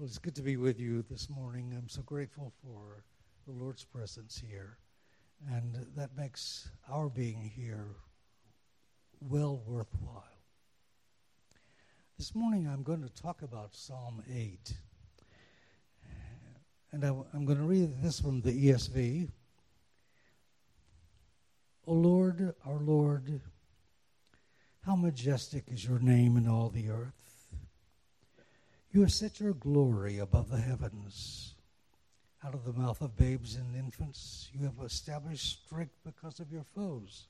Well, it's good to be with you this morning. I'm so grateful for the Lord's presence here. And that makes our being here well worthwhile. This morning I'm going to talk about Psalm 8. And I, am going to read this from the ESV. O Lord, our Lord, how majestic is your name in all the earth. You have set your glory above the heavens. Out of the mouth of babes and infants, you have established strength because of your foes,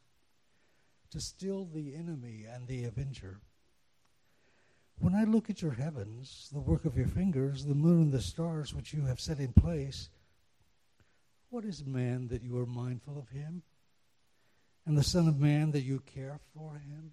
to still the enemy and the avenger. When I look at your heavens, the work of your fingers, the moon and the stars which you have set in place, what is man that you are mindful of him? And the Son of Man that you care for him?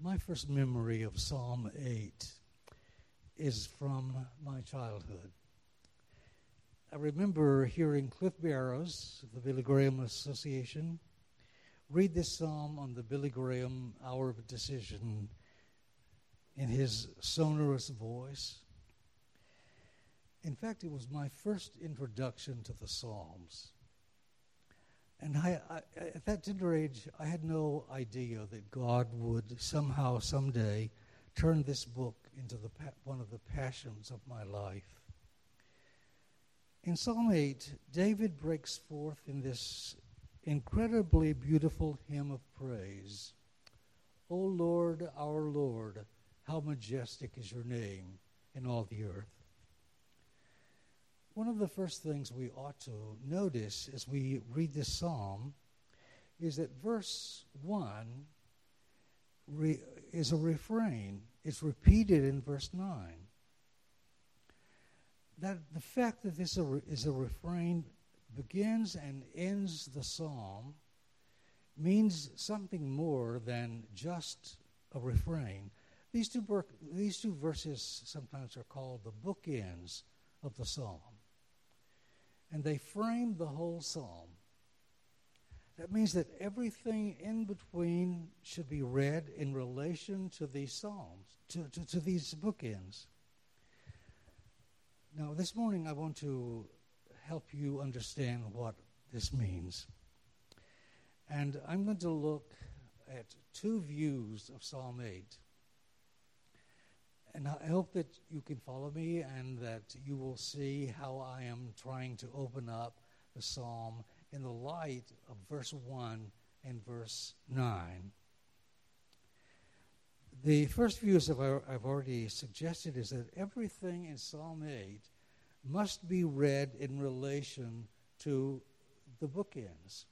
My first memory of Psalm 8 is from my childhood. I remember hearing Cliff Barrows of the Billy Graham Association read this psalm on the Billy Graham Hour of Decision in his sonorous voice. In fact, it was my first introduction to the Psalms. And I, I, at that tender age, I had no idea that God would somehow, someday, turn this book into the one of the passions of my life. In Psalm 8, David breaks forth in this incredibly beautiful hymn of praise O Lord, our Lord, how majestic is your name in all the earth. One of the first things we ought to notice as we read this psalm is that verse 1 re- is a refrain. It's repeated in verse 9. That the fact that this is a refrain begins and ends the psalm means something more than just a refrain. These two, ber- these two verses sometimes are called the bookends of the psalm and they frame the whole psalm. That means that everything in between should be read in relation to these psalms, to, to, to these bookends. Now, this morning I want to help you understand what this means. And I'm going to look at two views of Psalm 8. And I hope that you can follow me and that you will see how I am trying to open up the psalm in the light of verse 1 and verse 9. The first view, I've already suggested, is that everything in Psalm 8 must be read in relation to the bookends.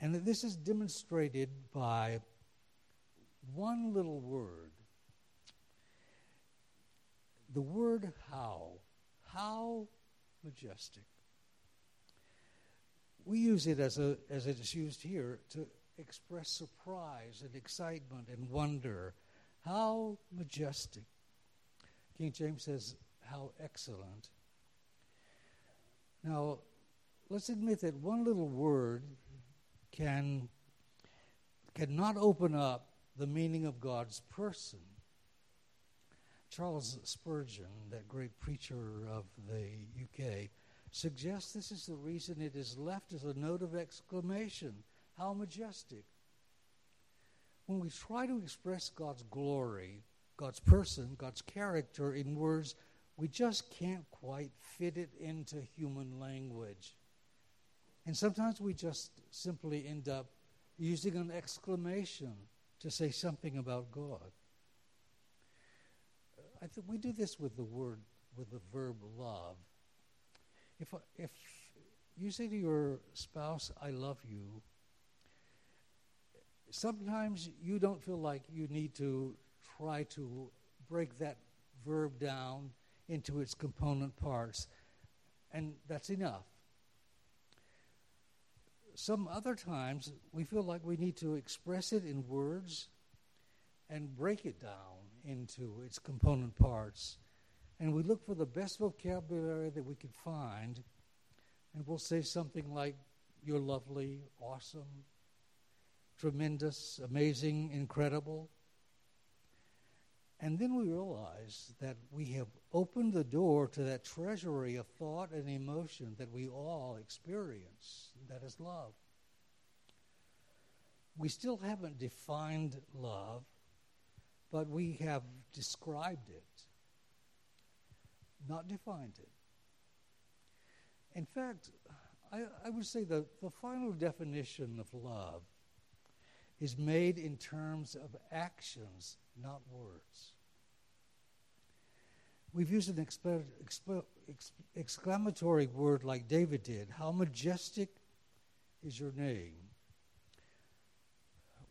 And this is demonstrated by one little word the word how. How majestic. We use it as, a, as it is used here to express surprise and excitement and wonder. How majestic. King James says, how excellent. Now, let's admit that one little word can cannot open up the meaning of God's person. Charles Spurgeon, that great preacher of the UK, suggests this is the reason it is left as a note of exclamation. How majestic. When we try to express God's glory, God's person, God's character in words, we just can't quite fit it into human language. And sometimes we just simply end up using an exclamation to say something about God. I think we do this with the word, with the verb love. If, if you say to your spouse, I love you, sometimes you don't feel like you need to try to break that verb down into its component parts, and that's enough. Some other times we feel like we need to express it in words and break it down into its component parts. And we look for the best vocabulary that we could find, and we'll say something like, You're lovely, awesome, tremendous, amazing, incredible. And then we realize that we have opened the door to that treasury of thought and emotion that we all experience. That is love. We still haven't defined love, but we have described it, not defined it. In fact, I, I would say the, the final definition of love is made in terms of actions, not words. We've used an exp- exp- ex- exclamatory word like David did. How majestic is your name?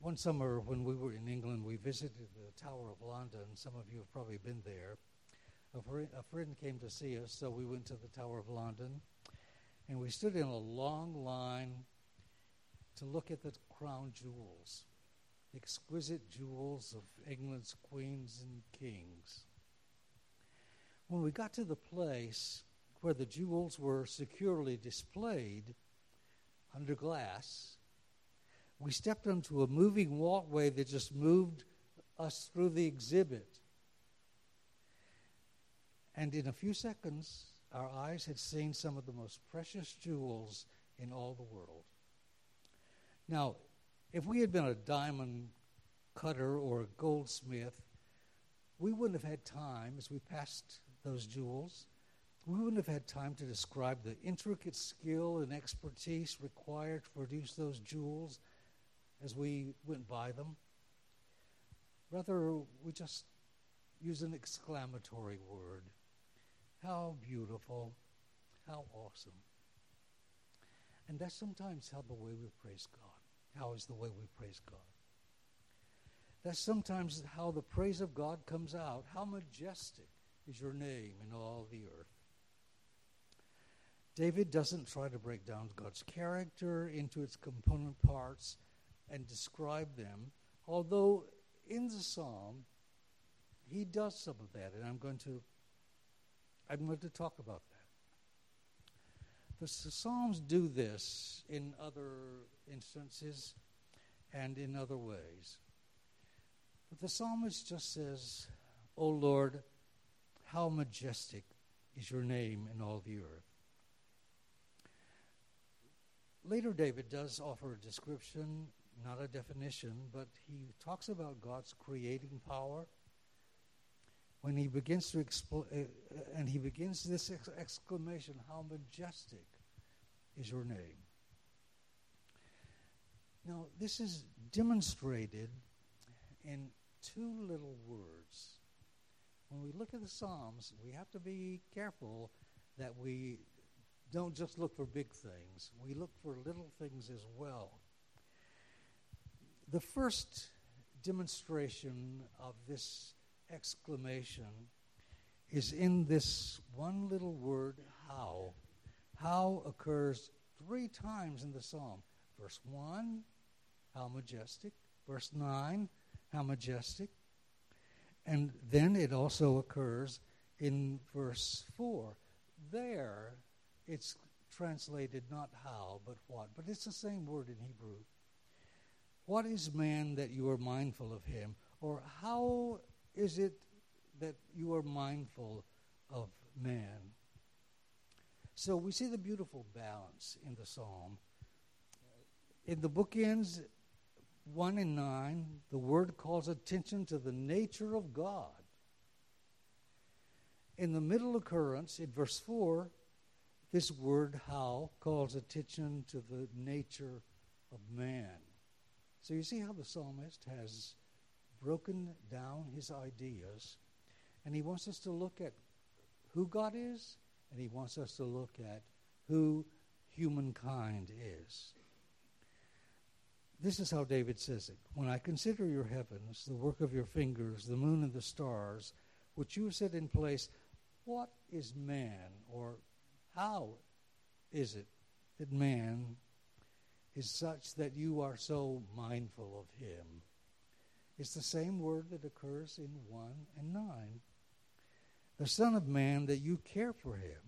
One summer when we were in England, we visited the Tower of London. Some of you have probably been there. A, a friend came to see us, so we went to the Tower of London. And we stood in a long line to look at the crown jewels, exquisite jewels of England's queens and kings. When we got to the place where the jewels were securely displayed under glass, we stepped onto a moving walkway that just moved us through the exhibit. And in a few seconds, our eyes had seen some of the most precious jewels in all the world. Now, if we had been a diamond cutter or a goldsmith, we wouldn't have had time as we passed those jewels. We wouldn't have had time to describe the intricate skill and expertise required to produce those jewels as we went by them. Rather, we just use an exclamatory word. How beautiful, how awesome. And that's sometimes how the way we praise God. How is the way we praise God? That's sometimes how the praise of God comes out. How majestic is your name in all the earth. David doesn't try to break down God's character into its component parts and describe them, although in the psalm he does some of that, and I'm going to I'm going to talk about that. The Psalms do this in other instances and in other ways. But the psalmist just says, O Lord, how majestic is your name in all the earth. Later, David does offer a description, not a definition, but he talks about God's creating power. When he begins to expl- uh, and he begins this ex- exclamation, "How majestic is your name!" Now, this is demonstrated in two little words when we look at the Psalms, we have to be careful that we don't just look for big things, we look for little things as well. The first demonstration of this exclamation is in this one little word, how. How occurs three times in the psalm. Verse 1, how majestic. Verse 9, how majestic. And then it also occurs in verse 4. There, it's translated not how, but what. But it's the same word in Hebrew. What is man that you are mindful of him? Or how is it that you are mindful of man? So we see the beautiful balance in the psalm. In the bookends, 1 and 9, the word calls attention to the nature of God. In the middle occurrence, in verse 4, this word how calls attention to the nature of man. So you see how the psalmist has broken down his ideas, and he wants us to look at who God is, and he wants us to look at who humankind is. This is how David says it When I consider your heavens, the work of your fingers, the moon and the stars, which you have set in place, what is man, or how is it that man is such that you are so mindful of him? It's the same word that occurs in 1 and 9. The Son of Man, that you care for him.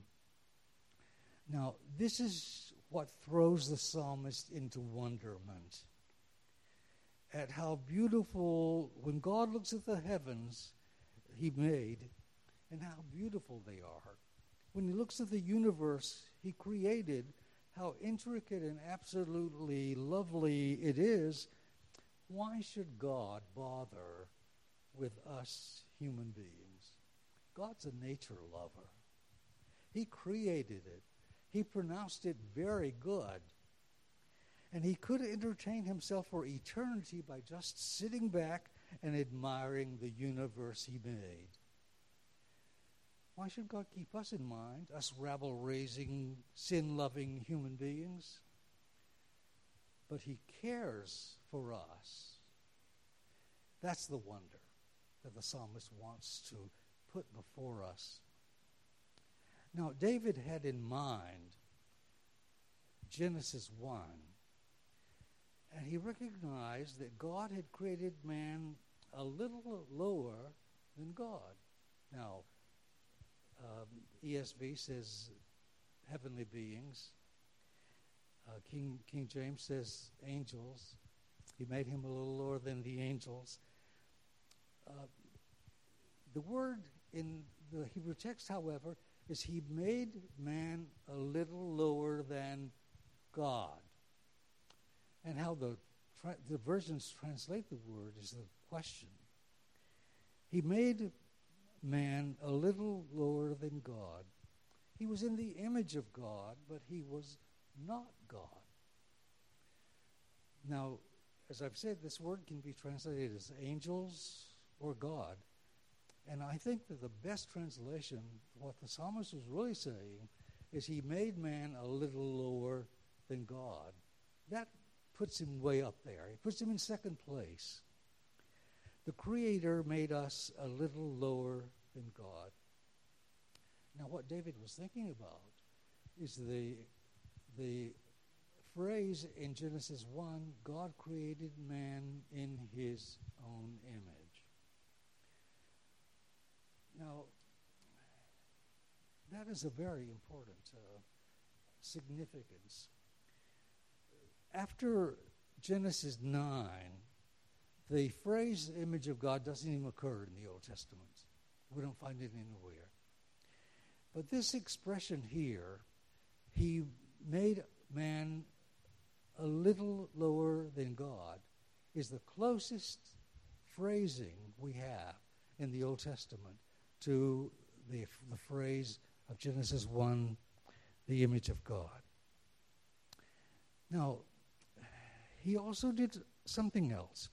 Now, this is what throws the psalmist into wonderment at how beautiful, when God looks at the heavens he made, and how beautiful they are. When he looks at the universe he created, how intricate and absolutely lovely it is, why should God bother with us human beings? God's a nature lover. He created it. He pronounced it very good. And he could entertain himself for eternity by just sitting back and admiring the universe he made. Why should God keep us in mind, us rabble raising, sin loving human beings? But He cares for us. That's the wonder that the psalmist wants to put before us. Now, David had in mind Genesis 1 and he recognized that God had created man a little lower than God. Now, um, ESV says heavenly beings. Uh, King, King James says angels. He made him a little lower than the angels. Uh, the word in the Hebrew text, however, is he made man a little lower than God. And how the, tra- the versions translate the word is the question. He made man a little lower than God. He was in the image of God, but he was not God. Now, as I've said, this word can be translated as angels or God. And I think that the best translation, what the psalmist was really saying, is he made man a little lower than God. That puts him way up there. It puts him in second place. The Creator made us a little lower than God. Now, what David was thinking about is the, the phrase in Genesis 1 God created man in his own image. Now, that is a very important uh, significance after Genesis 9, the phrase image of God doesn't even occur in the Old Testament. We don't find it anywhere. But this expression here, he made man a little lower than God, is the closest phrasing we have in the Old Testament to the, the phrase of Genesis 1, the image of God. Now, he also did something else.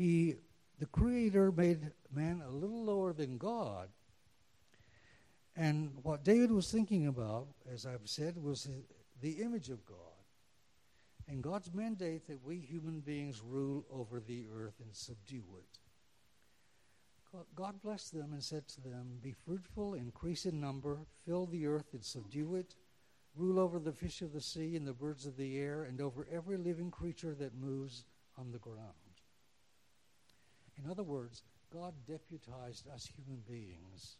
He, the Creator, made man a little lower than God. And what David was thinking about, as I've said, was the image of God and God's mandate that we human beings rule over the earth and subdue it. God blessed them and said to them, Be fruitful, increase in number, fill the earth and subdue it rule over the fish of the sea and the birds of the air, and over every living creature that moves on the ground. In other words, God deputized us human beings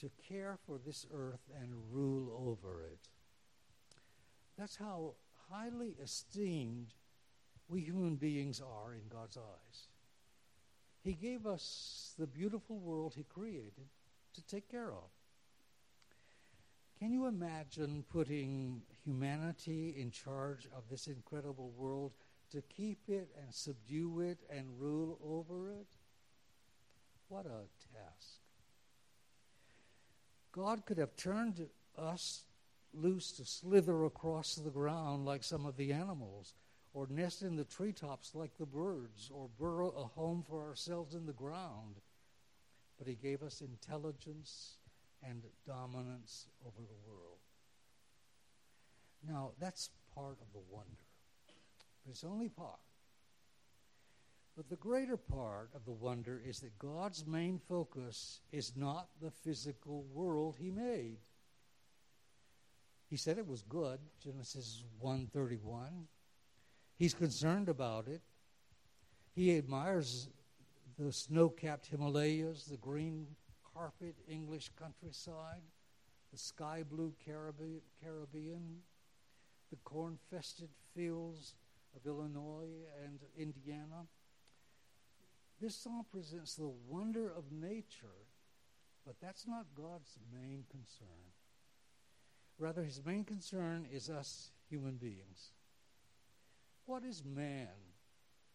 to care for this earth and rule over it. That's how highly esteemed we human beings are in God's eyes. He gave us the beautiful world He created to take care of. Can you imagine putting humanity in charge of this incredible world to keep it and subdue it and rule over it? What a task. God could have turned us loose to slither across the ground like some of the animals, or nest in the treetops like the birds, or burrow a home for ourselves in the ground. But He gave us intelligence and dominance over the world. Now, that's part of the wonder, but it's only part. But the greater part of the wonder is that God's main focus is not the physical world he made. He said it was good, Genesis 1:31. He's concerned about it. He admires the snow-capped Himalayas, the green carpet English countryside, the sky blue Caribbean, the corn-fested fields of Illinois and Indiana. This psalm presents the wonder of nature, but that's not God's main concern. Rather, his main concern is us human beings. What is man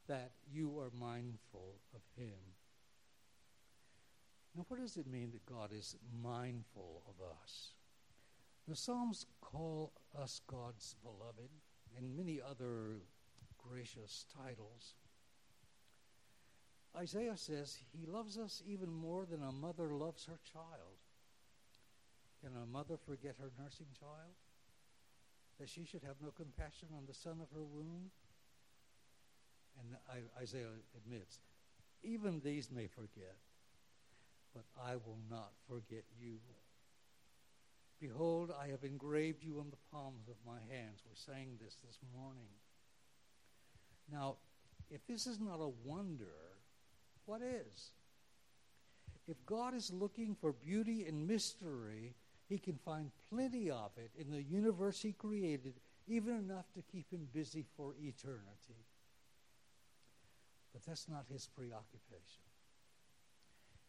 that you are mindful of him? Now, what does it mean that God is mindful of us? The Psalms call us God's beloved and many other gracious titles. Isaiah says he loves us even more than a mother loves her child. Can a mother forget her nursing child? That she should have no compassion on the son of her womb? And Isaiah admits, even these may forget, but I will not forget you. Behold, I have engraved you on the palms of my hands. We sang this this morning. Now, if this is not a wonder, what is? If God is looking for beauty and mystery, he can find plenty of it in the universe he created, even enough to keep him busy for eternity. But that's not his preoccupation.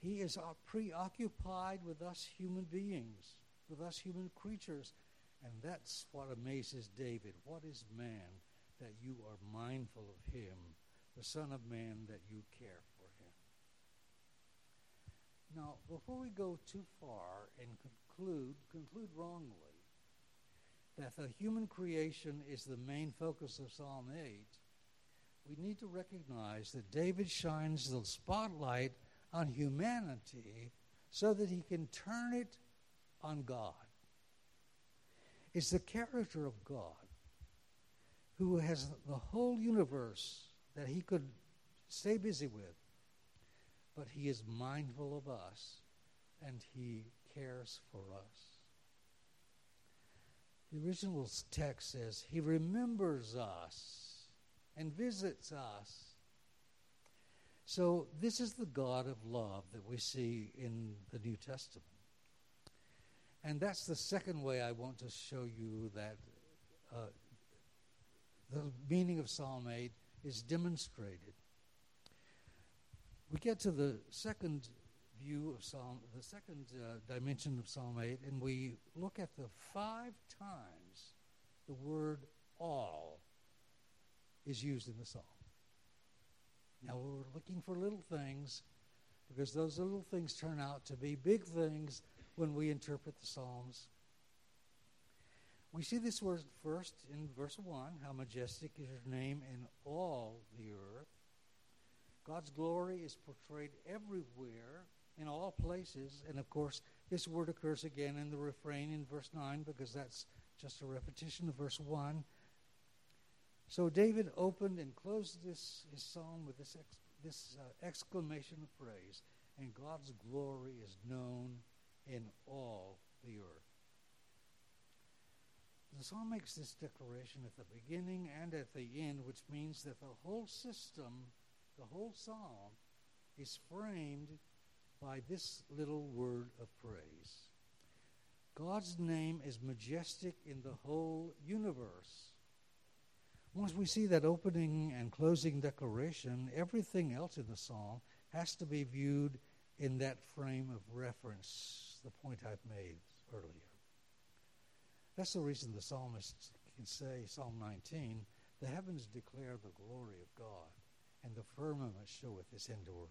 He is preoccupied with us human beings, with us human creatures. And that's what amazes David. What is man that you are mindful of him, the Son of Man that you care for him? Now, before we go too far and conclude, conclude wrongly, that the human creation is the main focus of Psalm 8, we need to recognize that David shines the spotlight on humanity so that he can turn it on God. It's the character of God who has the whole universe that he could stay busy with, but he is mindful of us and he cares for us. The original text says, He remembers us and visits us. So, this is the God of love that we see in the New Testament. And that's the second way I want to show you that uh, the meaning of Psalm 8 is demonstrated. We get to the second view of Psalm, the second uh, dimension of Psalm 8, and we look at the five times the word all is used in the psalm. Now we're looking for little things because those little things turn out to be big things when we interpret the Psalms. We see this word first in verse 1 how majestic is your name in all the earth. God's glory is portrayed everywhere, in all places. And of course, this word occurs again in the refrain in verse 9 because that's just a repetition of verse 1. So David opened and closed this his psalm with this ex, this uh, exclamation of praise, and God's glory is known in all the earth. The psalm makes this declaration at the beginning and at the end, which means that the whole system, the whole psalm, is framed by this little word of praise. God's name is majestic in the whole universe. Once we see that opening and closing declaration, everything else in the psalm has to be viewed in that frame of reference, the point I've made earlier. That's the reason the psalmist can say, Psalm 19, the heavens declare the glory of God, and the firmament showeth his handiwork.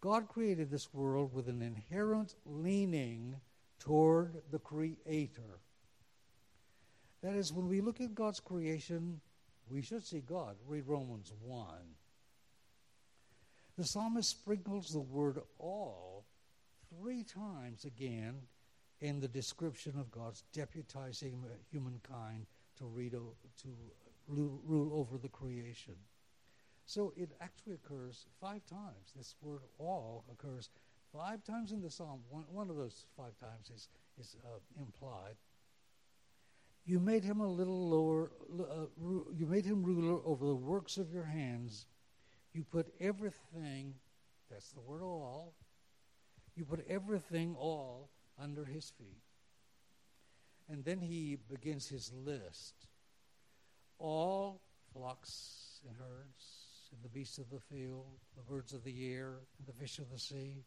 God created this world with an inherent leaning toward the Creator. That is, when we look at God's creation, we should see God. Read Romans 1. The psalmist sprinkles the word all three times again in the description of God's deputizing humankind to, read, to rule over the creation. So it actually occurs five times. This word all occurs five times in the psalm. One, one of those five times is, is uh, implied. You made him a little lower, uh, you made him ruler over the works of your hands. You put everything, that's the word all, you put everything all under his feet. And then he begins his list. All flocks and herds, and the beasts of the field, the birds of the air, and the fish of the sea,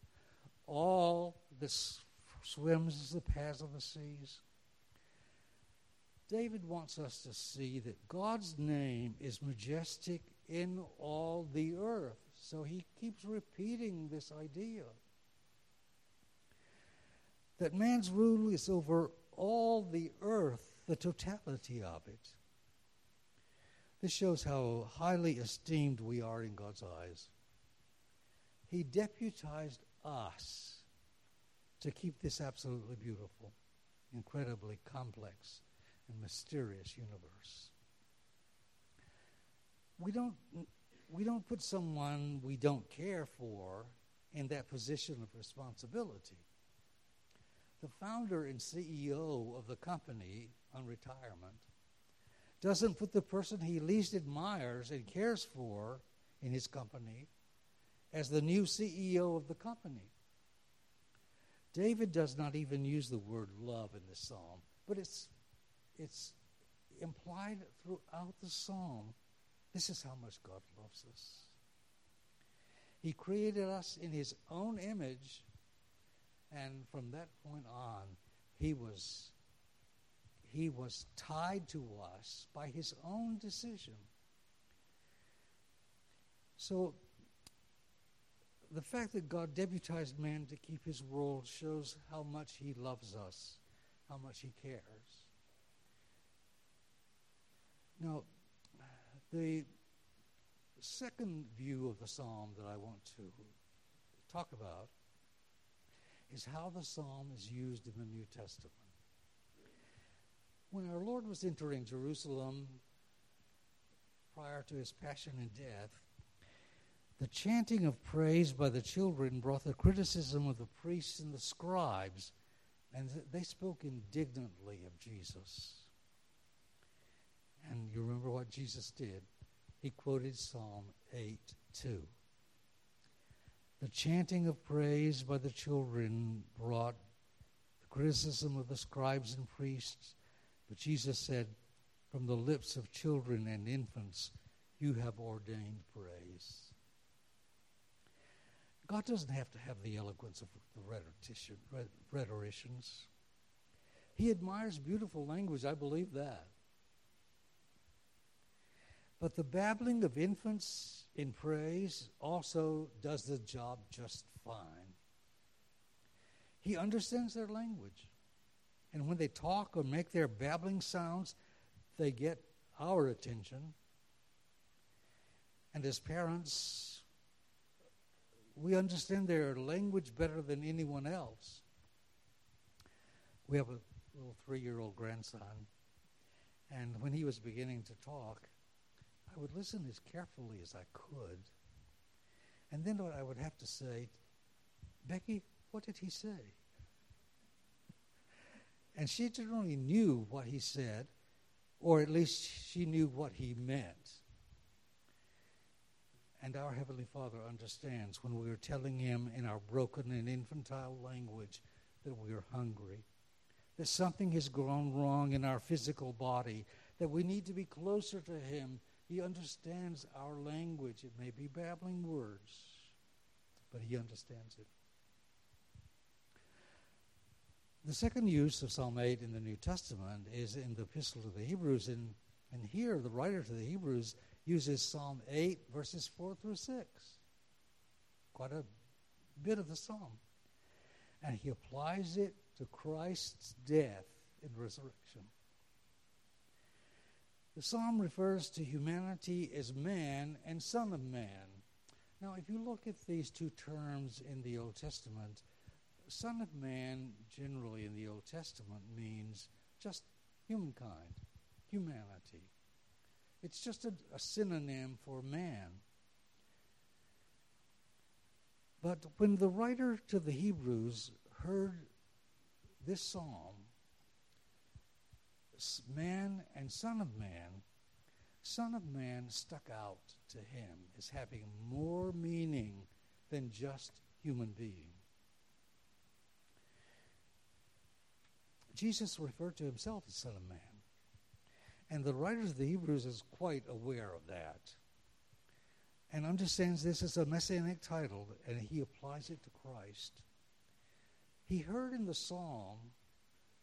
all that swims the paths of the seas. David wants us to see that God's name is majestic in all the earth. So he keeps repeating this idea that man's rule is over all the earth, the totality of it. This shows how highly esteemed we are in God's eyes. He deputized us to keep this absolutely beautiful, incredibly complex, and mysterious universe. We don't, we don't put someone we don't care for in that position of responsibility. The founder and CEO of the company on retirement doesn't put the person he least admires and cares for in his company as the new CEO of the company. David does not even use the word love in this psalm, but it's, it's implied throughout the psalm. This is how much God loves us. He created us in his own image, and from that point on, he was he was tied to us by his own decision. So, the fact that God deputized man to keep his world shows how much he loves us, how much he cares. Now, the second view of the psalm that I want to talk about is how the psalm is used in the New Testament when our Lord was entering Jerusalem prior to his passion and death, the chanting of praise by the children brought the criticism of the priests and the scribes, and they spoke indignantly of Jesus. And you remember what Jesus did? He quoted Psalm 8 2. The chanting of praise by the children brought the criticism of the scribes and priests but Jesus said, From the lips of children and infants, you have ordained praise. God doesn't have to have the eloquence of the rhetoricians. He admires beautiful language, I believe that. But the babbling of infants in praise also does the job just fine. He understands their language. And when they talk or make their babbling sounds, they get our attention. And as parents, we understand their language better than anyone else. We have a little three year old grandson, and when he was beginning to talk, I would listen as carefully as I could. And then I would have to say, Becky, what did he say? And she generally knew what he said, or at least she knew what he meant. And our Heavenly Father understands when we are telling him in our broken and infantile language that we are hungry, that something has gone wrong in our physical body, that we need to be closer to him. He understands our language. It may be babbling words, but he understands it. The second use of Psalm 8 in the New Testament is in the Epistle to the Hebrews, and, and here the writer to the Hebrews uses Psalm 8, verses 4 through 6. Quite a bit of the psalm. And he applies it to Christ's death and resurrection. The psalm refers to humanity as man and son of man. Now, if you look at these two terms in the Old Testament, Son of Man, generally in the Old Testament, means just humankind, humanity. It's just a, a synonym for man. But when the writer to the Hebrews heard this psalm, man and son of man, son of man stuck out to him as having more meaning than just human being. Jesus referred to himself as Son of Man. And the writers of the Hebrews is quite aware of that. And understands this as a messianic title, and he applies it to Christ. He heard in the psalm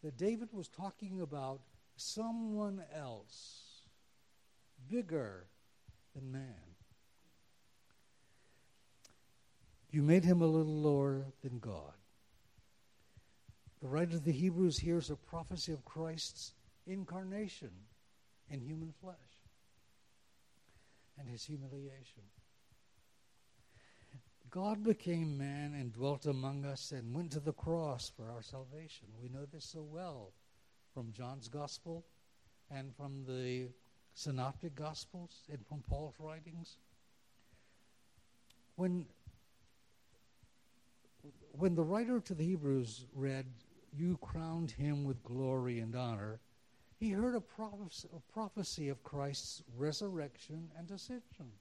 that David was talking about someone else, bigger than man. You made him a little lower than God. The writer of the Hebrews hears a prophecy of Christ's incarnation in human flesh and his humiliation. God became man and dwelt among us and went to the cross for our salvation. We know this so well from John's Gospel and from the Synoptic Gospels and from Paul's writings. When when the writer to the Hebrews read, You crowned him with glory and honor, he heard a, a prophecy of Christ's resurrection and ascension.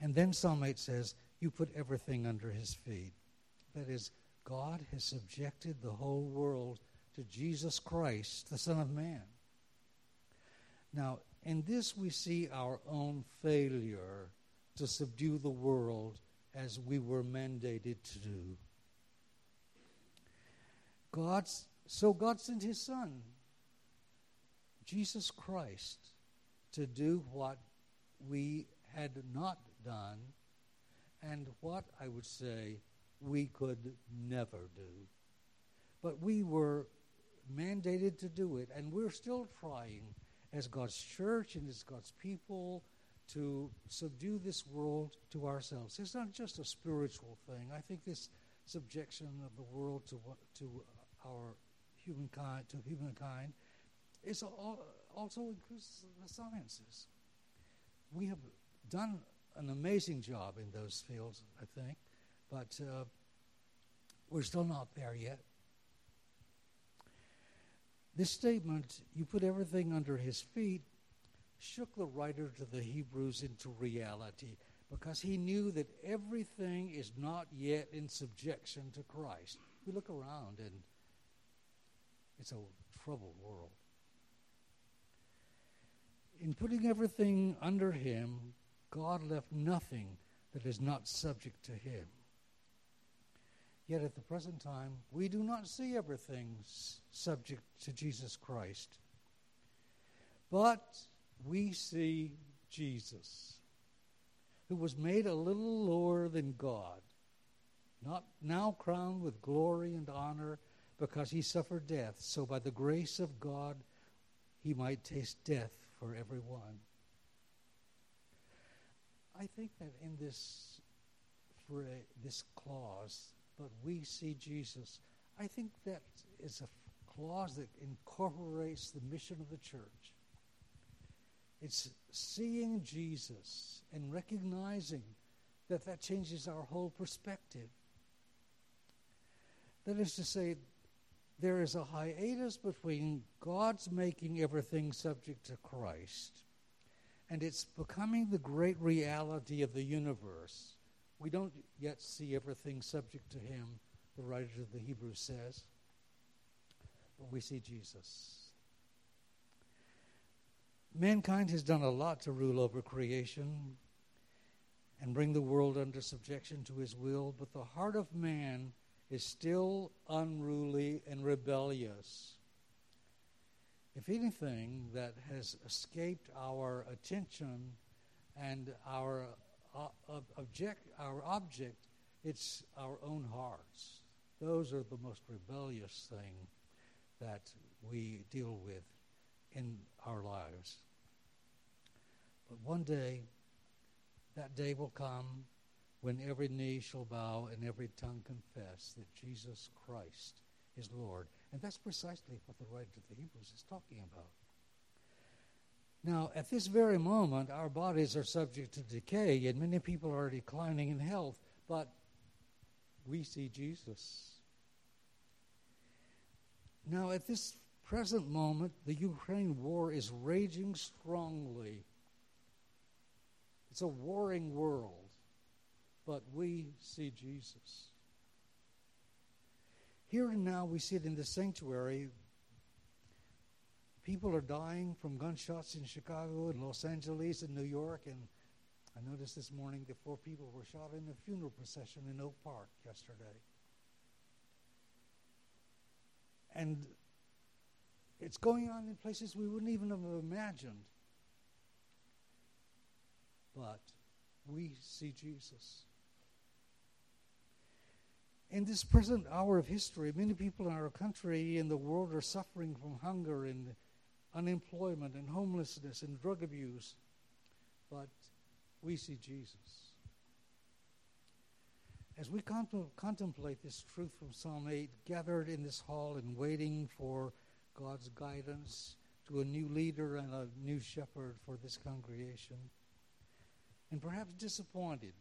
And then Psalm 8 says, You put everything under his feet. That is, God has subjected the whole world to Jesus Christ, the Son of Man. Now, in this we see our own failure to subdue the world as we were mandated to do. God's, so God sent his Son, Jesus Christ, to do what we had not done and what I would say we could never do. But we were mandated to do it, and we're still trying as God's church and as God's people to subdue this world to ourselves. It's not just a spiritual thing. I think this subjection of the world to to our humankind to humankind is also includes the sciences. We have done an amazing job in those fields, I think, but uh, we're still not there yet. This statement, you put everything under his feet, shook the writer to the Hebrews into reality because he knew that everything is not yet in subjection to Christ. We look around and it's a troubled world. In putting everything under him, God left nothing that is not subject to him. Yet at the present time, we do not see everything subject to Jesus Christ. But we see Jesus, who was made a little lower than God, not now crowned with glory and honor because he suffered death, so by the grace of God he might taste death for everyone. I think that in this for uh, this clause, but we see Jesus, I think that is a clause that incorporates the mission of the church. It's seeing Jesus and recognizing that that changes our whole perspective. That is to say, there is a hiatus between God's making everything subject to Christ and it's becoming the great reality of the universe. We don't yet see everything subject to Him, the writer of the Hebrews says, but we see Jesus. Mankind has done a lot to rule over creation and bring the world under subjection to his will, but the heart of man is still unruly and rebellious. If anything that has escaped our attention and our object, our object, it's our own hearts. Those are the most rebellious thing that we deal with in our lives. But one day, that day will come when every knee shall bow and every tongue confess that Jesus Christ is Lord. And that's precisely what the writer to the Hebrews is talking about. Now, at this very moment, our bodies are subject to decay, and many people are declining in health, but we see Jesus. Now, at this present moment, the Ukraine war is raging strongly. It's a warring world, but we see Jesus. Here and now, we sit in the sanctuary. People are dying from gunshots in Chicago and Los Angeles and New York. And I noticed this morning that four people were shot in a funeral procession in Oak Park yesterday. And it's going on in places we wouldn't even have imagined. But we see Jesus. In this present hour of history, many people in our country and the world are suffering from hunger and unemployment and homelessness and drug abuse. But we see Jesus. As we contemplate this truth from Psalm 8, gathered in this hall and waiting for God's guidance to a new leader and a new shepherd for this congregation, and perhaps disappointed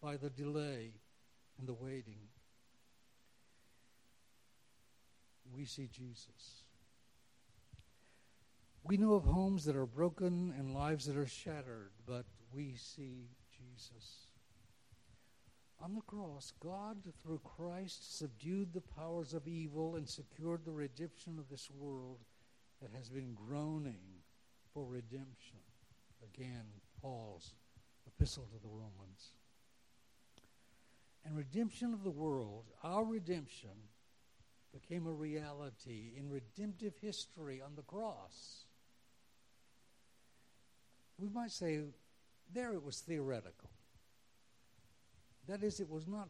by the delay and the waiting, we see Jesus. We know of homes that are broken and lives that are shattered, but we see Jesus. On the cross, God, through Christ, subdued the powers of evil and secured the redemption of this world that has been groaning for redemption. Again, Paul's epistle to the Romans. And redemption of the world, our redemption, became a reality in redemptive history on the cross. We might say there it was theoretical. That is, it was not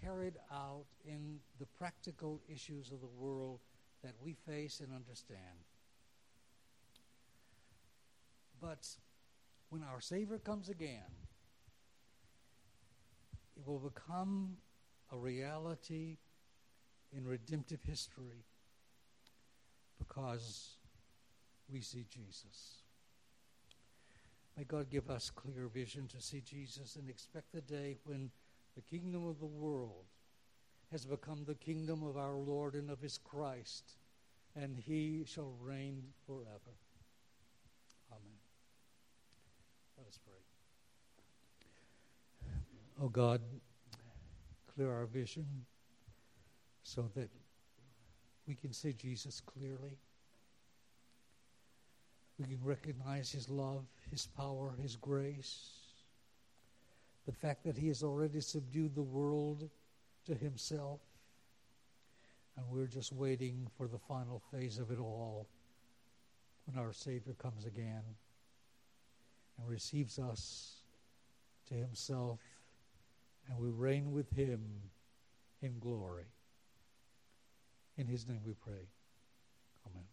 carried out in the practical issues of the world that we face and understand. But when our Savior comes again, it will become a reality in redemptive history because we see Jesus. May God give us clear vision to see Jesus and expect the day when the kingdom of the world has become the kingdom of our Lord and of his Christ, and he shall reign forever. Amen. Let us pray. Oh God, clear our vision so that we can see Jesus clearly. We can recognize his love, his power, his grace. The fact that he has already subdued the world to himself. And we're just waiting for the final phase of it all when our Savior comes again and receives us to himself and we reign with him in glory. In his name we pray. Amen.